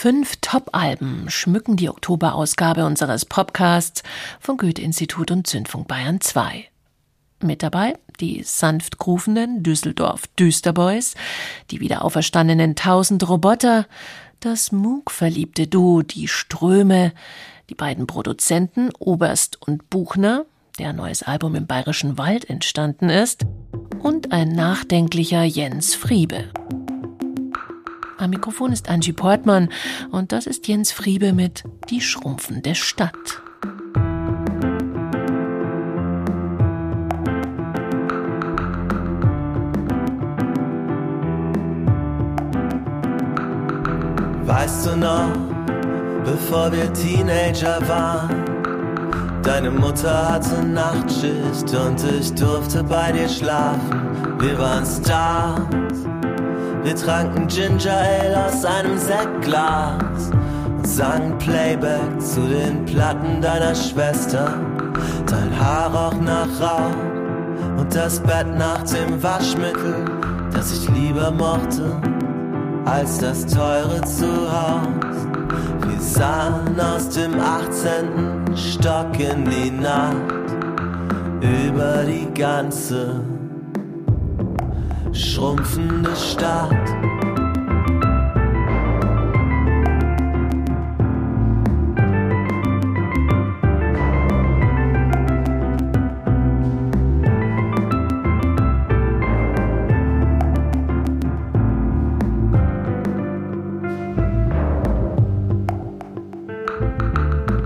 Fünf Top-Alben schmücken die Oktoberausgabe unseres Podcasts von Goethe-Institut und Zündfunk Bayern 2. Mit dabei die sanft grufenden Düsseldorf Düsterboys, die wiederauferstandenen Tausend Roboter, das Moog-verliebte Duo Die Ströme, die beiden Produzenten Oberst und Buchner, der neues Album im Bayerischen Wald entstanden ist, und ein nachdenklicher Jens Friebe. Am Mikrofon ist Angie Portmann und das ist Jens Friebe mit Die schrumpfende Stadt. Weißt du noch, bevor wir Teenager waren? Deine Mutter hatte Nachtschicht und ich durfte bei dir schlafen. Wir waren Stars wir tranken Ginger Ale aus einem Sektglas und sangen Playback zu den Platten deiner Schwester. Dein Haar roch nach Rauch und das Bett nach dem Waschmittel, das ich lieber mochte als das teure Zuhause. Wir sahen aus dem 18. Stock in die Nacht über die ganze schrumpfende Stadt.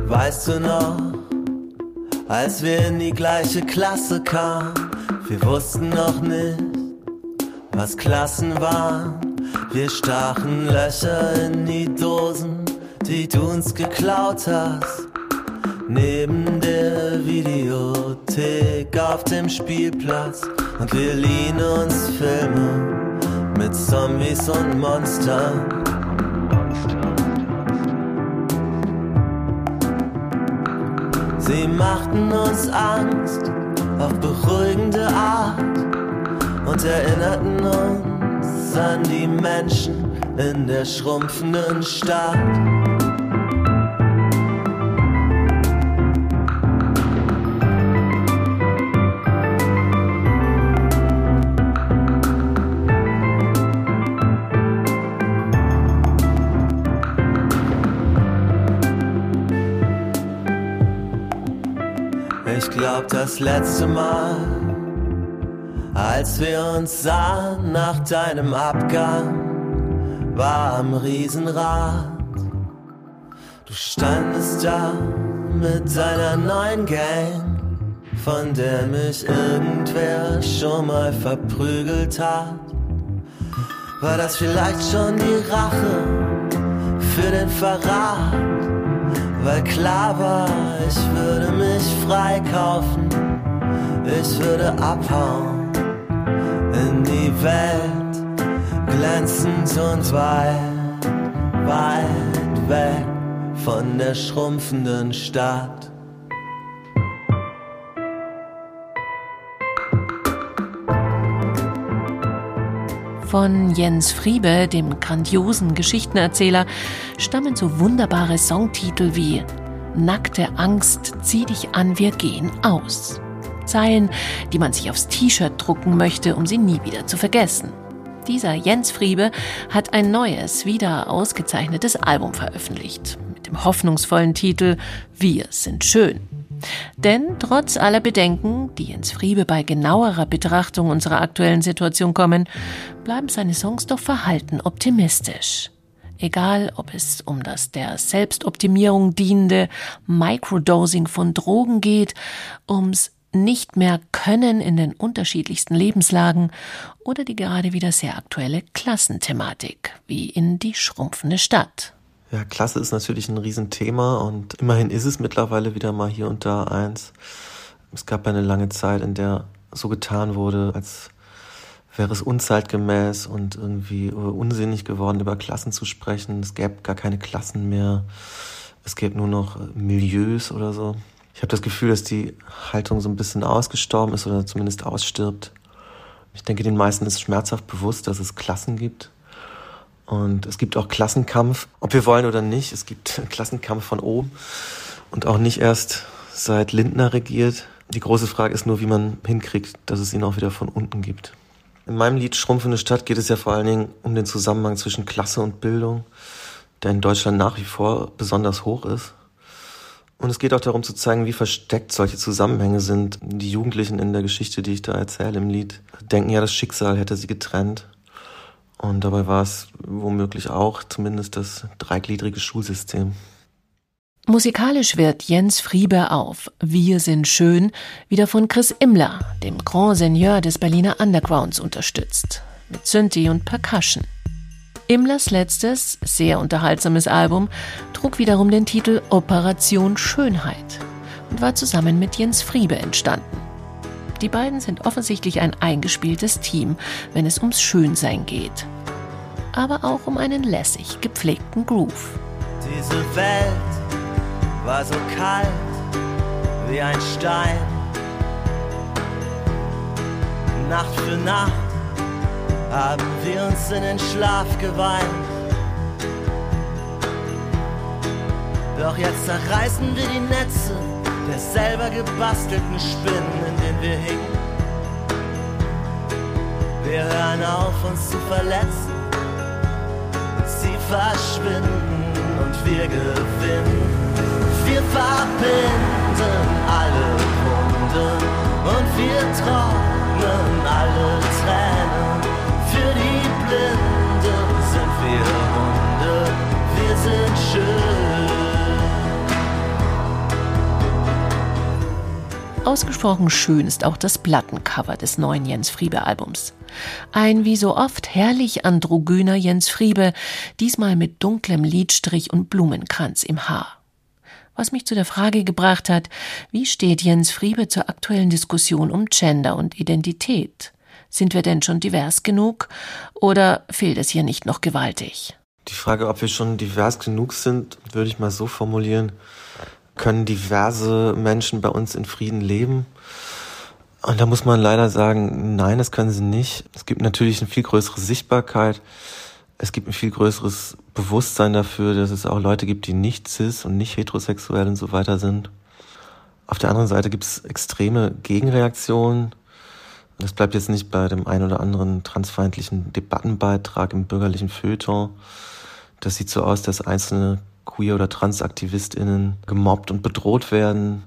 Weißt du noch, als wir in die gleiche Klasse kamen, wir wussten noch nicht, was Klassen waren. Wir stachen Löcher in die Dosen, die du uns geklaut hast. Neben der Videothek auf dem Spielplatz und wir liehen uns Filme mit Zombies und Monstern. Sie machten uns Angst auf beruhigende Art und erinnerten uns an die Menschen in der schrumpfenden Stadt. Ich glaub, das letzte Mal als wir uns sahen nach deinem Abgang, war am Riesenrad. Du standest da mit deiner neuen Gang, von der mich irgendwer schon mal verprügelt hat. War das vielleicht schon die Rache für den Verrat? Weil klar war, ich würde mich freikaufen, ich würde abhauen in die Welt, glänzend und weit, weit weg von der schrumpfenden Stadt. Von Jens Friebe, dem grandiosen Geschichtenerzähler, stammen so wunderbare Songtitel wie Nackte Angst, zieh dich an, wir gehen aus. Zeilen, die man sich aufs T-Shirt drucken möchte, um sie nie wieder zu vergessen. Dieser Jens Friebe hat ein neues, wieder ausgezeichnetes Album veröffentlicht mit dem hoffnungsvollen Titel Wir sind schön. Denn trotz aller Bedenken, die Jens Friebe bei genauerer Betrachtung unserer aktuellen Situation kommen, bleiben seine Songs doch verhalten optimistisch. Egal, ob es um das der Selbstoptimierung dienende Microdosing von Drogen geht, ums nicht mehr können in den unterschiedlichsten Lebenslagen oder die gerade wieder sehr aktuelle Klassenthematik, wie in die schrumpfende Stadt. Ja, Klasse ist natürlich ein Riesenthema und immerhin ist es mittlerweile wieder mal hier und da eins. Es gab eine lange Zeit, in der so getan wurde, als wäre es unzeitgemäß und irgendwie unsinnig geworden, über Klassen zu sprechen. Es gäbe gar keine Klassen mehr. Es gäbe nur noch Milieus oder so. Ich habe das Gefühl, dass die Haltung so ein bisschen ausgestorben ist oder zumindest ausstirbt. Ich denke, den meisten ist schmerzhaft bewusst, dass es Klassen gibt Und es gibt auch Klassenkampf, ob wir wollen oder nicht. Es gibt Klassenkampf von oben und auch nicht erst seit Lindner regiert. Die große Frage ist nur, wie man hinkriegt, dass es ihn auch wieder von unten gibt. In meinem Lied Schrumpfende Stadt geht es ja vor allen Dingen um den Zusammenhang zwischen Klasse und Bildung, der in Deutschland nach wie vor besonders hoch ist. Und es geht auch darum zu zeigen, wie versteckt solche Zusammenhänge sind. Die Jugendlichen in der Geschichte, die ich da erzähle im Lied, denken ja, das Schicksal hätte sie getrennt. Und dabei war es womöglich auch zumindest das dreigliedrige Schulsystem. Musikalisch wird Jens Friebe auf Wir sind schön wieder von Chris Immler, dem Grand Seigneur des Berliner Undergrounds, unterstützt. Mit Synthi und Percussion. Immlers letztes, sehr unterhaltsames Album trug wiederum den Titel Operation Schönheit und war zusammen mit Jens Friebe entstanden. Die beiden sind offensichtlich ein eingespieltes Team, wenn es ums Schönsein geht. Aber auch um einen lässig gepflegten Groove. Diese Welt war so kalt wie ein Stein. Nacht für Nacht haben wir uns in den Schlaf geweint. Doch jetzt zerreißen wir die Netze der selber gebastelten Spinnen, in denen wir hingen. Wir hören auf, uns zu verletzen. Sie verschwinden und wir gewinnen. Wir verbinden alle Wunden und wir trocknen alle Tränen. Ausgesprochen schön ist auch das Plattencover des neuen Jens Friebe Albums. Ein wie so oft herrlich androgyner Jens Friebe, diesmal mit dunklem Lidstrich und Blumenkranz im Haar. Was mich zu der Frage gebracht hat, wie steht Jens Friebe zur aktuellen Diskussion um Gender und Identität? Sind wir denn schon divers genug oder fehlt es hier nicht noch gewaltig? Die Frage, ob wir schon divers genug sind, würde ich mal so formulieren können diverse Menschen bei uns in Frieden leben. Und da muss man leider sagen, nein, das können sie nicht. Es gibt natürlich eine viel größere Sichtbarkeit. Es gibt ein viel größeres Bewusstsein dafür, dass es auch Leute gibt, die nicht cis und nicht heterosexuell und so weiter sind. Auf der anderen Seite gibt es extreme Gegenreaktionen. Das bleibt jetzt nicht bei dem einen oder anderen transfeindlichen Debattenbeitrag im bürgerlichen Feuilleton. Das sieht so aus, dass einzelne Queer- oder TransaktivistInnen gemobbt und bedroht werden.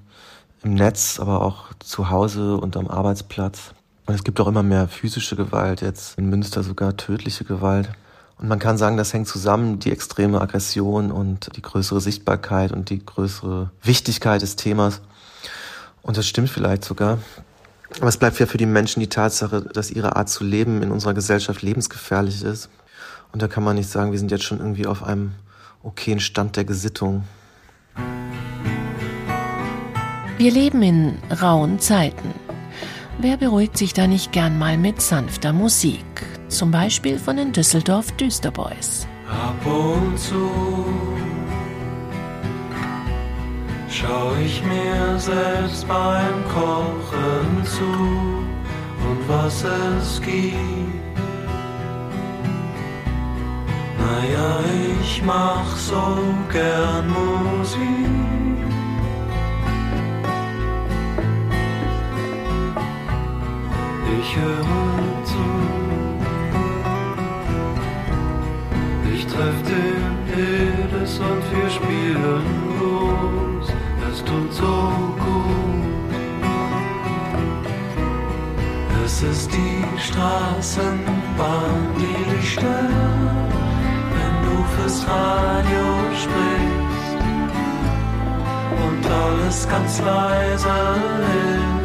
Im Netz, aber auch zu Hause und am Arbeitsplatz. Und es gibt auch immer mehr physische Gewalt, jetzt in Münster sogar tödliche Gewalt. Und man kann sagen, das hängt zusammen, die extreme Aggression und die größere Sichtbarkeit und die größere Wichtigkeit des Themas. Und das stimmt vielleicht sogar. Aber es bleibt ja für die Menschen die Tatsache, dass ihre Art zu leben in unserer Gesellschaft lebensgefährlich ist. Und da kann man nicht sagen, wir sind jetzt schon irgendwie auf einem okayen Stand der Gesittung. Wir leben in rauen Zeiten. Wer beruhigt sich da nicht gern mal mit sanfter Musik? Zum Beispiel von den Düsseldorf Düsterboys. Ab und zu schau ich mir selbst beim Kochen zu und was es gibt Naja, ich mach so gern Musik. Ich höre zu. Ich treff den Edes und wir spielen los. Es tut so gut. Es ist die Straßenbahn, die dich stört fürs Radio sprichst und alles ganz leise ist.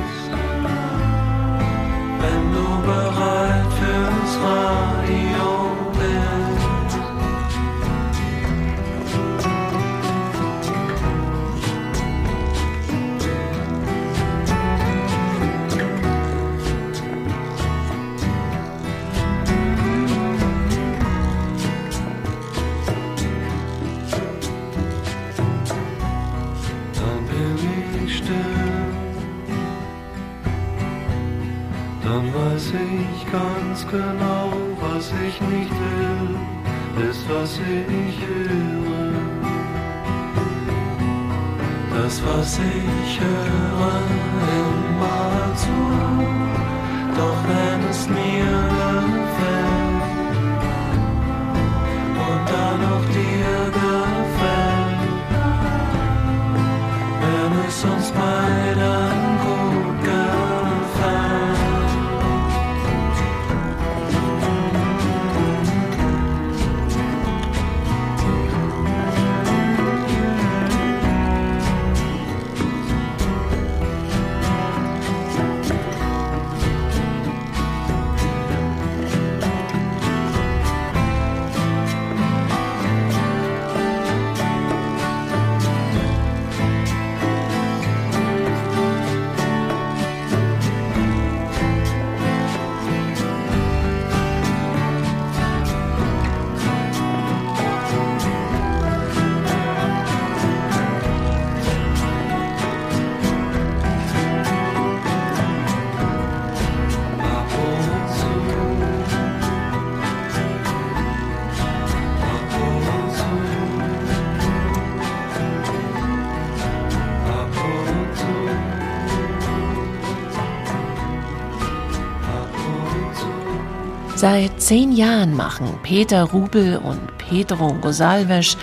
Seit zehn Jahren machen Peter Rubel und Pedro Gosalves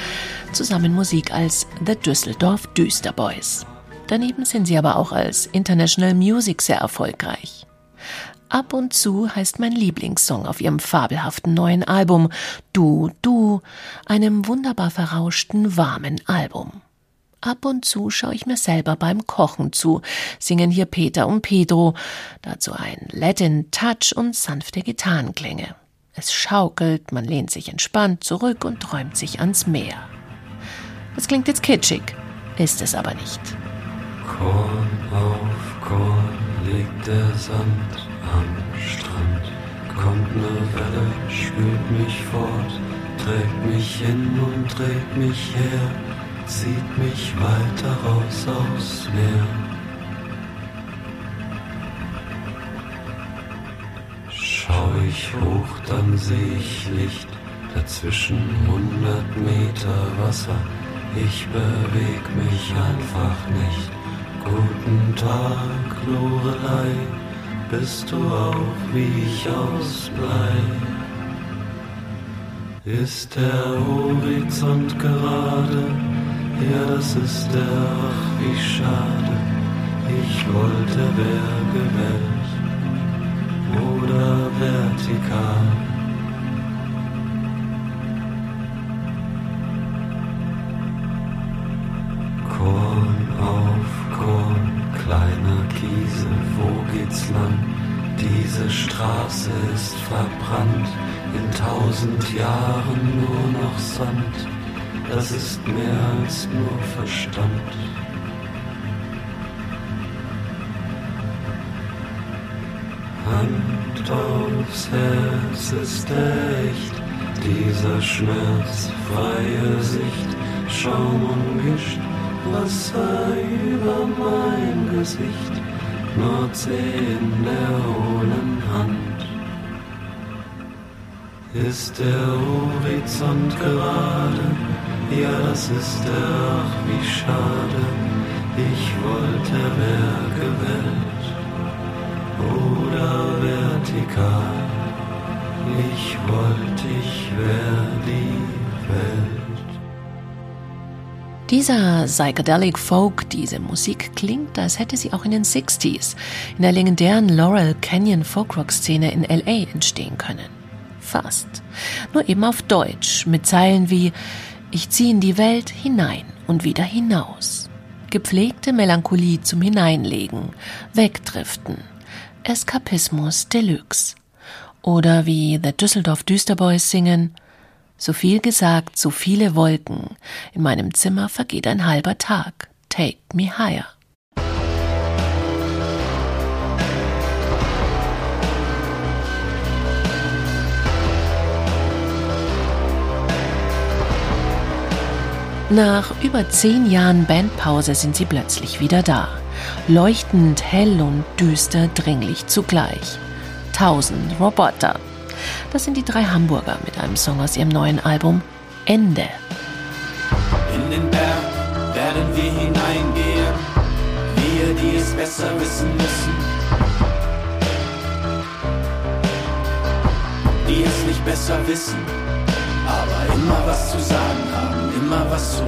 zusammen Musik als The Düsseldorf Düsterboys. Daneben sind sie aber auch als International Music sehr erfolgreich. Ab und zu heißt mein Lieblingssong auf ihrem fabelhaften neuen Album Du, Du, einem wunderbar verrauschten, warmen Album. Ab und zu schaue ich mir selber beim Kochen zu, singen hier Peter und Pedro, dazu ein Latin Touch und sanfte Gitarrenklänge. Es schaukelt, man lehnt sich entspannt zurück und träumt sich ans Meer. Das klingt jetzt kitschig, ist es aber nicht. Korn auf Korn liegt der Sand am Strand. Kommt ne Welle, spült mich fort, trägt mich hin und dreht mich her zieht mich weiter raus aufs Meer. Schau ich hoch, dann seh ich Licht, dazwischen hundert Meter Wasser. Ich beweg mich einfach nicht. Guten Tag, Lorelei, bist du auch wie ich aus? Ist der Horizont gerade? Ja, das ist der, ach wie schade. Ich wollte Bergewelt oder vertikal. Korn auf Korn, kleiner Kiesel, wo geht's lang? Diese Straße ist verbrannt, in tausend Jahren nur noch Sand das ist mehr als nur Verstand. Hand aufs Herz ist echt, dieser schmerzfreie Sicht, Schaum und Gischt, Wasser über mein Gesicht, Nordsee in der hohlen Hand. Ist der Horizont gerade? Ja, das ist er, ach wie schade. Ich wollte Bergewelt oder vertikal. Ich wollte, ich wär die Welt. Dieser Psychedelic Folk, diese Musik klingt, als hätte sie auch in den 60s in der legendären Laurel Canyon Folkrock-Szene in LA entstehen können. Fast. Nur eben auf Deutsch, mit Zeilen wie ich ziehe in die Welt hinein und wieder hinaus. Gepflegte Melancholie zum Hineinlegen, Wegdriften, Eskapismus Deluxe. Oder wie The Düsseldorf Düsterboys singen, so viel gesagt, so viele Wolken, in meinem Zimmer vergeht ein halber Tag, take me higher. Nach über zehn Jahren Bandpause sind sie plötzlich wieder da. Leuchtend, hell und düster, dringlich zugleich. Tausend Roboter. Das sind die drei Hamburger mit einem Song aus ihrem neuen Album Ende. In den Berg werden wir hineingehen, wir, die es besser wissen müssen. Die es nicht besser wissen, aber immer was zu sagen haben, immer was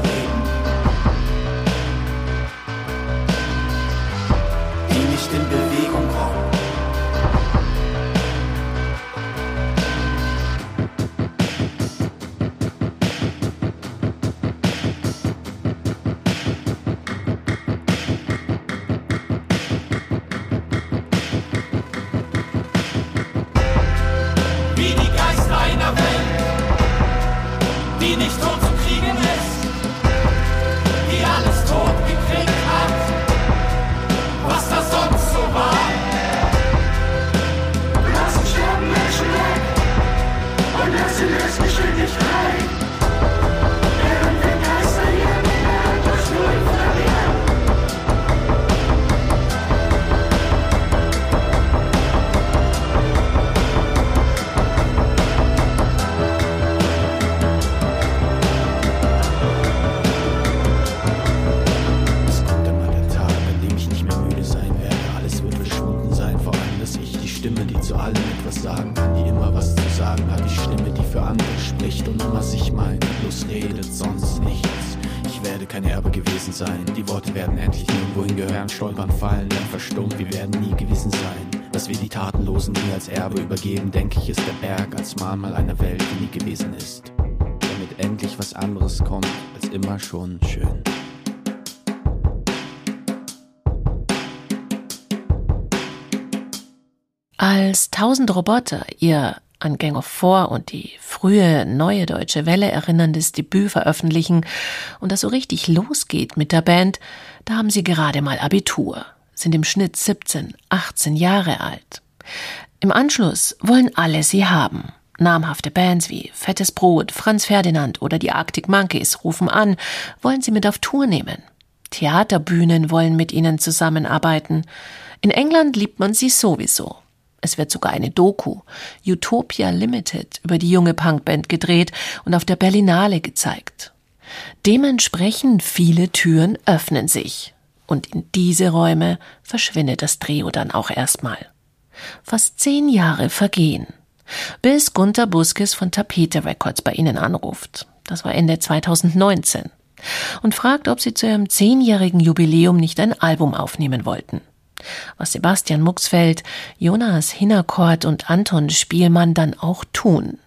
meint, bloß redet, sonst nichts. Ich werde kein Erbe gewesen sein, die Worte werden endlich nirgendwo hingehören, stolpern, fallen, dann verstummt, wir werden nie gewesen sein. Dass wir die Tatenlosen nie als Erbe übergeben, denke ich, ist der Berg als Mahnmal einer Welt, die nie gewesen ist. Damit endlich was anderes kommt, als immer schon schön. Als Tausend Roboter ihr an Gang of Four und die frühe neue deutsche Welle erinnerndes Debüt veröffentlichen und das so richtig losgeht mit der Band, da haben sie gerade mal Abitur, sind im Schnitt 17, 18 Jahre alt. Im Anschluss wollen alle sie haben. Namhafte Bands wie Fettes Brot, Franz Ferdinand oder die Arctic Monkeys rufen an, wollen sie mit auf Tour nehmen. Theaterbühnen wollen mit ihnen zusammenarbeiten. In England liebt man sie sowieso. Es wird sogar eine Doku, Utopia Limited, über die junge Punkband gedreht und auf der Berlinale gezeigt. Dementsprechend viele Türen öffnen sich. Und in diese Räume verschwindet das Trio dann auch erstmal. Fast zehn Jahre vergehen, bis Gunter Buskes von Tapete Records bei ihnen anruft. Das war Ende 2019. Und fragt, ob sie zu ihrem zehnjährigen Jubiläum nicht ein Album aufnehmen wollten was Sebastian Muxfeld, Jonas Hinnerkort und Anton Spielmann dann auch tun.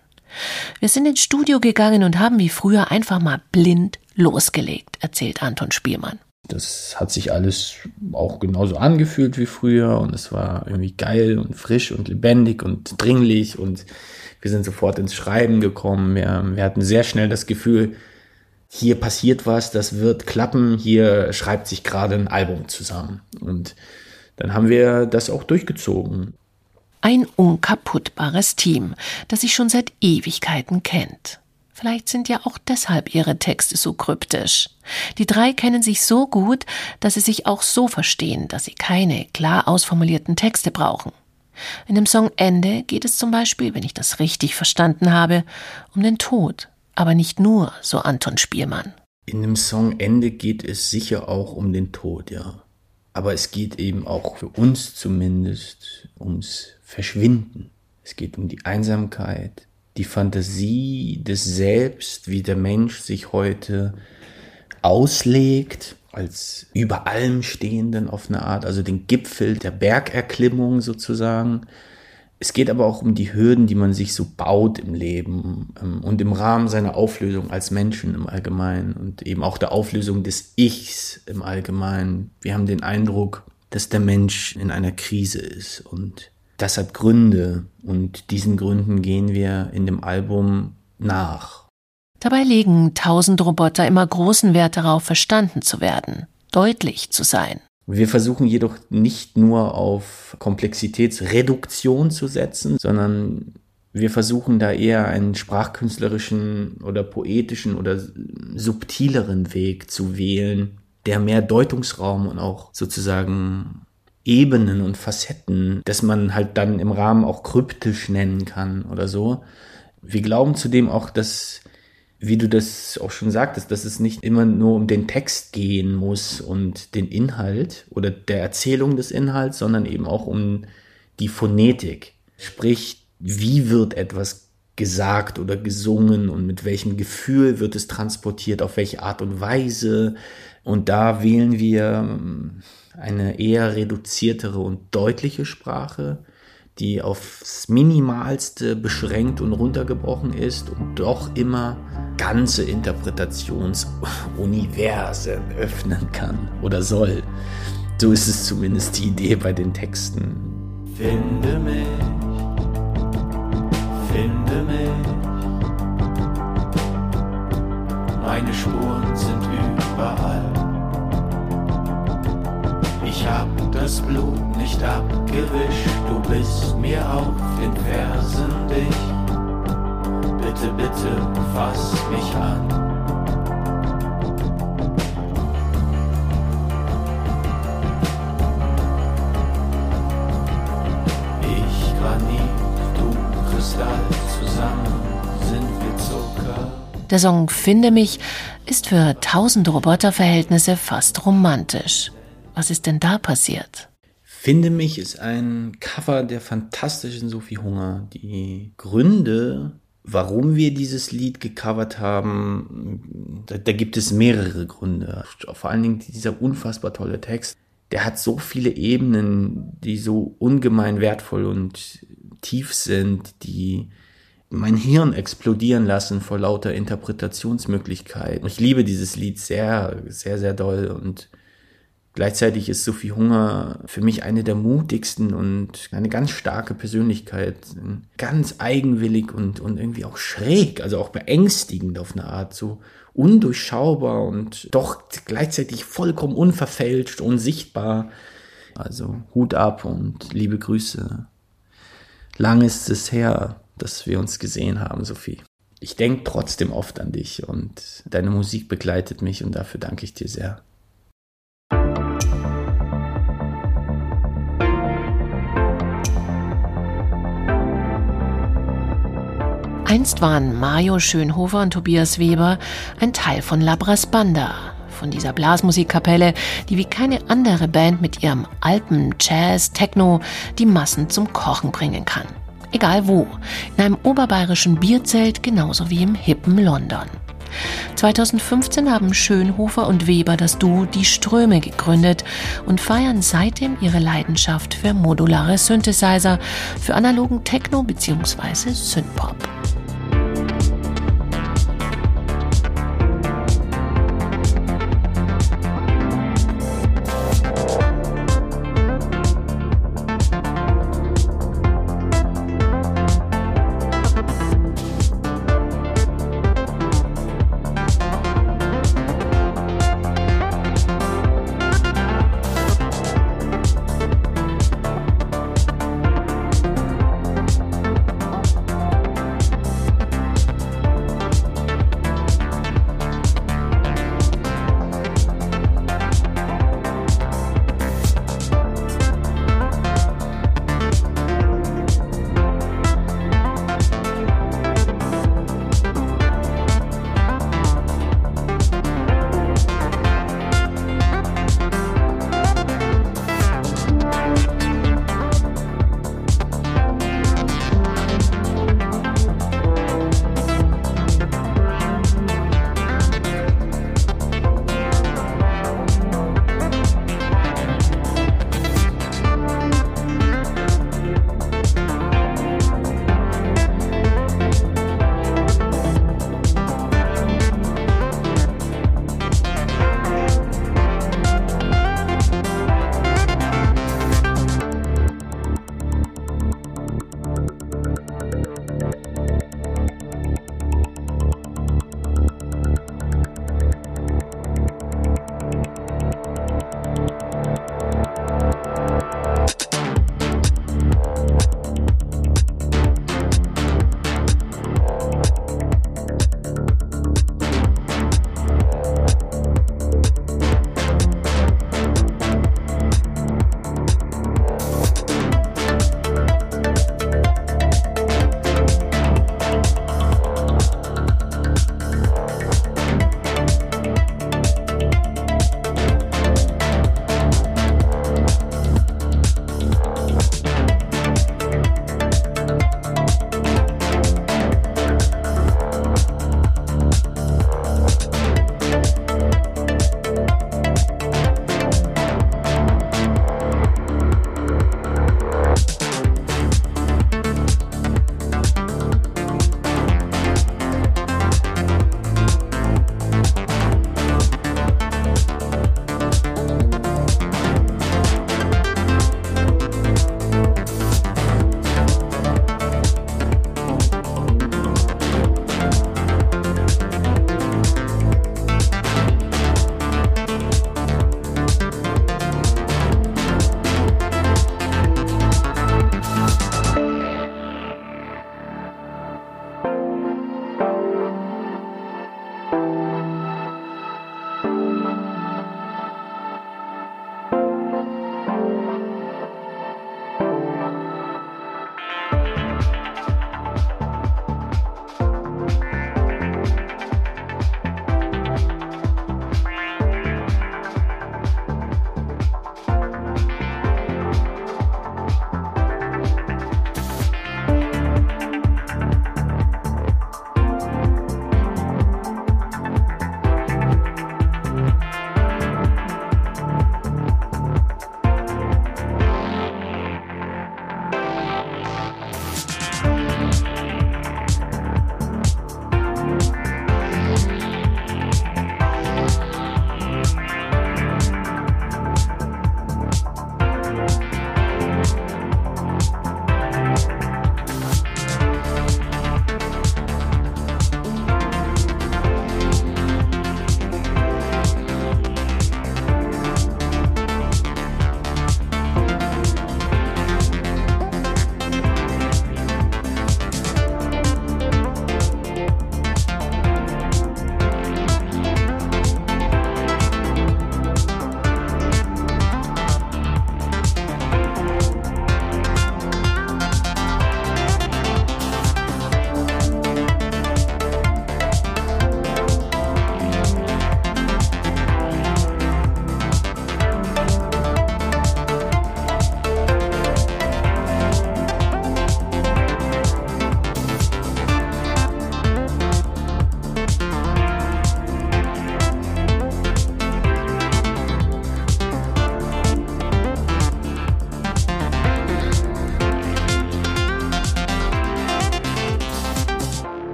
Wir sind ins Studio gegangen und haben wie früher einfach mal blind losgelegt, erzählt Anton Spielmann. Das hat sich alles auch genauso angefühlt wie früher und es war irgendwie geil und frisch und lebendig und dringlich und wir sind sofort ins Schreiben gekommen. Wir, wir hatten sehr schnell das Gefühl, hier passiert was, das wird klappen, hier schreibt sich gerade ein Album zusammen. Und dann haben wir das auch durchgezogen. Ein unkaputtbares Team, das sich schon seit Ewigkeiten kennt. Vielleicht sind ja auch deshalb ihre Texte so kryptisch. Die drei kennen sich so gut, dass sie sich auch so verstehen, dass sie keine klar ausformulierten Texte brauchen. In dem Song Ende geht es zum Beispiel, wenn ich das richtig verstanden habe, um den Tod. Aber nicht nur, so Anton Spielmann. In dem Song Ende geht es sicher auch um den Tod, ja. Aber es geht eben auch für uns zumindest ums Verschwinden. Es geht um die Einsamkeit, die Fantasie des Selbst, wie der Mensch sich heute auslegt, als über allem Stehenden auf eine Art, also den Gipfel der Bergerklimmung sozusagen. Es geht aber auch um die Hürden, die man sich so baut im Leben ähm, und im Rahmen seiner Auflösung als Menschen im Allgemeinen und eben auch der Auflösung des Ichs im Allgemeinen. Wir haben den Eindruck, dass der Mensch in einer Krise ist und das hat Gründe und diesen Gründen gehen wir in dem Album nach. Dabei legen tausend Roboter immer großen Wert darauf, verstanden zu werden, deutlich zu sein. Wir versuchen jedoch nicht nur auf Komplexitätsreduktion zu setzen, sondern wir versuchen da eher einen sprachkünstlerischen oder poetischen oder subtileren Weg zu wählen, der mehr Deutungsraum und auch sozusagen Ebenen und Facetten, dass man halt dann im Rahmen auch kryptisch nennen kann oder so. Wir glauben zudem auch, dass, wie du das auch schon sagtest, dass es nicht immer nur um den Text gehen muss und den Inhalt oder der Erzählung des Inhalts, sondern eben auch um die Phonetik. Sprich, wie wird etwas gesagt oder gesungen und mit welchem Gefühl wird es transportiert, auf welche Art und Weise. Und da wählen wir ähm, eine eher reduziertere und deutliche Sprache, die aufs Minimalste beschränkt und runtergebrochen ist und doch immer ganze Interpretationsuniversen öffnen kann oder soll. So ist es zumindest die Idee bei den Texten. Finde mich, finde mich. Meine Spuren sind überall. Ich hab das Blut nicht abgewischt, du bist mir auf den Fersen dicht. Bitte, bitte, fass mich an. Der Song Finde mich ist für tausend Roboterverhältnisse fast romantisch. Was ist denn da passiert? Finde mich ist ein Cover der fantastischen Sophie Hunger. Die Gründe, warum wir dieses Lied gecovert haben, da, da, gibt es mehrere Gründe. Vor allen Dingen dieser unfassbar tolle Text. Der hat so viele Ebenen, die so ungemein wertvoll und tief sind, die mein Hirn explodieren lassen vor lauter Interpretationsmöglichkeiten. Ich liebe dieses Lied sehr, sehr, sehr doll und Gleichzeitig ist Sophie Hunger für mich eine der mutigsten und eine ganz starke Persönlichkeit. Ganz eigenwillig und, und irgendwie auch schräg, also auch beängstigend auf eine Art, so undurchschaubar und doch gleichzeitig vollkommen unverfälscht, unsichtbar. Also Hut ab und liebe Grüße. Lang ist es her, dass wir uns gesehen haben, Sophie. Ich denke trotzdem oft an dich und deine Musik begleitet mich und dafür danke ich dir sehr. Einst waren Mario Schönhofer und Tobias Weber ein Teil von Labras Banda, von dieser Blasmusikkapelle, die wie keine andere Band mit ihrem Alpen, Jazz, Techno die Massen zum Kochen bringen kann. Egal wo, in einem oberbayerischen Bierzelt genauso wie im hippen London. 2015 haben Schönhofer und Weber das Duo Die Ströme gegründet und feiern seitdem ihre Leidenschaft für modulare Synthesizer, für analogen Techno bzw. Synthpop.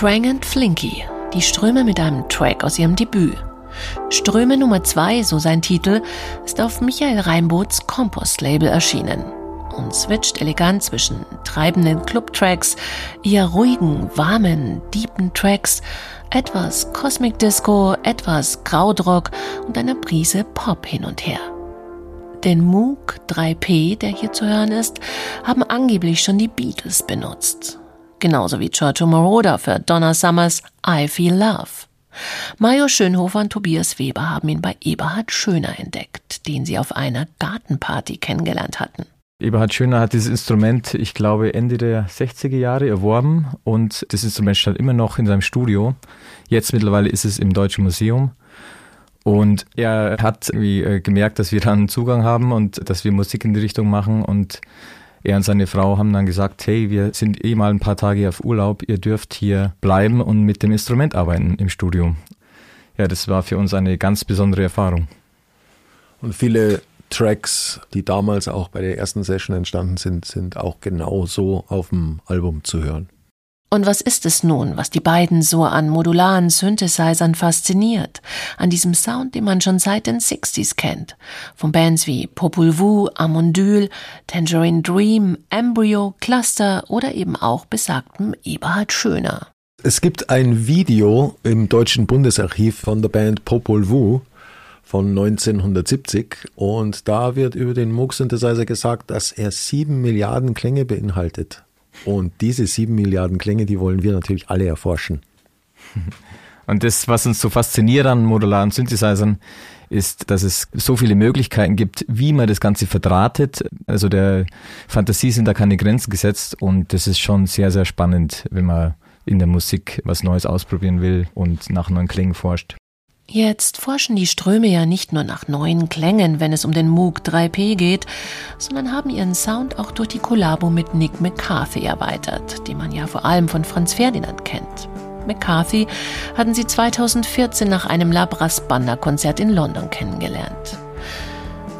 Trang and Flinky, die Ströme mit einem Track aus ihrem Debüt. Ströme Nummer 2, so sein Titel, ist auf Michael Reinboths Kompost-Label erschienen und switcht elegant zwischen treibenden Club-Tracks, eher ruhigen, warmen, deepen Tracks, etwas Cosmic Disco, etwas Kraudrock und einer Prise Pop hin und her. Den Moog 3P, der hier zu hören ist, haben angeblich schon die Beatles benutzt. Genauso wie Giorgio Moroder für Donna Summers I Feel Love. Mario Schönhofer und Tobias Weber haben ihn bei Eberhard Schöner entdeckt, den sie auf einer Gartenparty kennengelernt hatten. Eberhard Schöner hat dieses Instrument, ich glaube, Ende der 60er Jahre erworben und das Instrument stand immer noch in seinem Studio. Jetzt mittlerweile ist es im Deutschen Museum. Und er hat äh, gemerkt, dass wir dann Zugang haben und dass wir Musik in die Richtung machen. Und er und seine Frau haben dann gesagt, hey, wir sind eh mal ein paar Tage auf Urlaub, ihr dürft hier bleiben und mit dem Instrument arbeiten im Studio. Ja, das war für uns eine ganz besondere Erfahrung. Und viele Tracks, die damals auch bei der ersten Session entstanden sind, sind auch genau so auf dem Album zu hören. Und was ist es nun, was die beiden so an modularen Synthesizern fasziniert? An diesem Sound, den man schon seit den 60s kennt. Von Bands wie Popul Vuh, Amondyl, Tangerine Dream, Embryo, Cluster oder eben auch besagtem Eberhard Schöner. Es gibt ein Video im Deutschen Bundesarchiv von der Band Popol Vuh von 1970 und da wird über den Moog Synthesizer gesagt, dass er sieben Milliarden Klänge beinhaltet. Und diese sieben Milliarden Klänge, die wollen wir natürlich alle erforschen. Und das, was uns so fasziniert an modularen Synthesizern, ist, dass es so viele Möglichkeiten gibt, wie man das Ganze verdrahtet. Also der Fantasie sind da keine Grenzen gesetzt und das ist schon sehr, sehr spannend, wenn man in der Musik was Neues ausprobieren will und nach neuen Klängen forscht. Jetzt forschen die Ströme ja nicht nur nach neuen Klängen, wenn es um den Moog 3P geht, sondern haben ihren Sound auch durch die Kollabo mit Nick McCarthy erweitert, den man ja vor allem von Franz Ferdinand kennt. McCarthy hatten sie 2014 nach einem Labras Banda Konzert in London kennengelernt.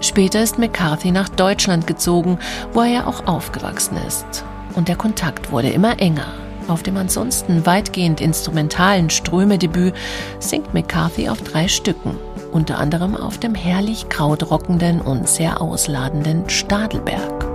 Später ist McCarthy nach Deutschland gezogen, wo er ja auch aufgewachsen ist. Und der Kontakt wurde immer enger. Auf dem ansonsten weitgehend instrumentalen Strömedebüt singt McCarthy auf drei Stücken, unter anderem auf dem herrlich krautrockenden und sehr ausladenden Stadelberg.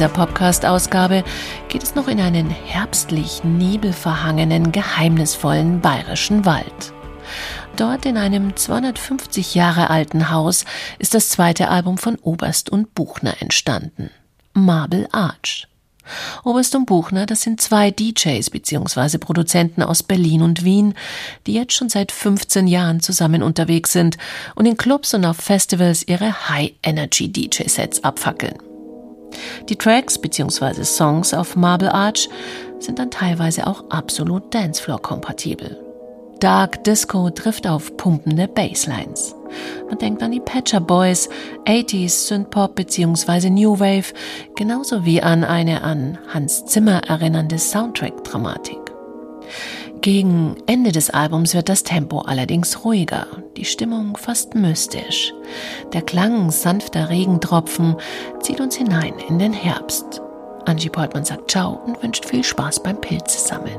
Dieser Podcast-Ausgabe geht es noch in einen herbstlich nebelverhangenen, geheimnisvollen bayerischen Wald. Dort in einem 250 Jahre alten Haus ist das zweite Album von Oberst und Buchner entstanden. Marble Arch. Oberst und Buchner, das sind zwei DJs bzw. Produzenten aus Berlin und Wien, die jetzt schon seit 15 Jahren zusammen unterwegs sind und in Clubs und auf Festivals ihre High-Energy-DJ-Sets abfackeln. Die Tracks bzw. Songs auf Marble Arch sind dann teilweise auch absolut Dancefloor-kompatibel. Dark Disco trifft auf pumpende Basslines. Man denkt an die Patcher Boys, 80s Synthpop bzw. New Wave, genauso wie an eine an Hans Zimmer erinnernde Soundtrack-Dramatik. Gegen Ende des Albums wird das Tempo allerdings ruhiger, die Stimmung fast mystisch. Der Klang sanfter Regentropfen zieht uns hinein in den Herbst. Angie Portman sagt Ciao und wünscht viel Spaß beim Pilzesammeln.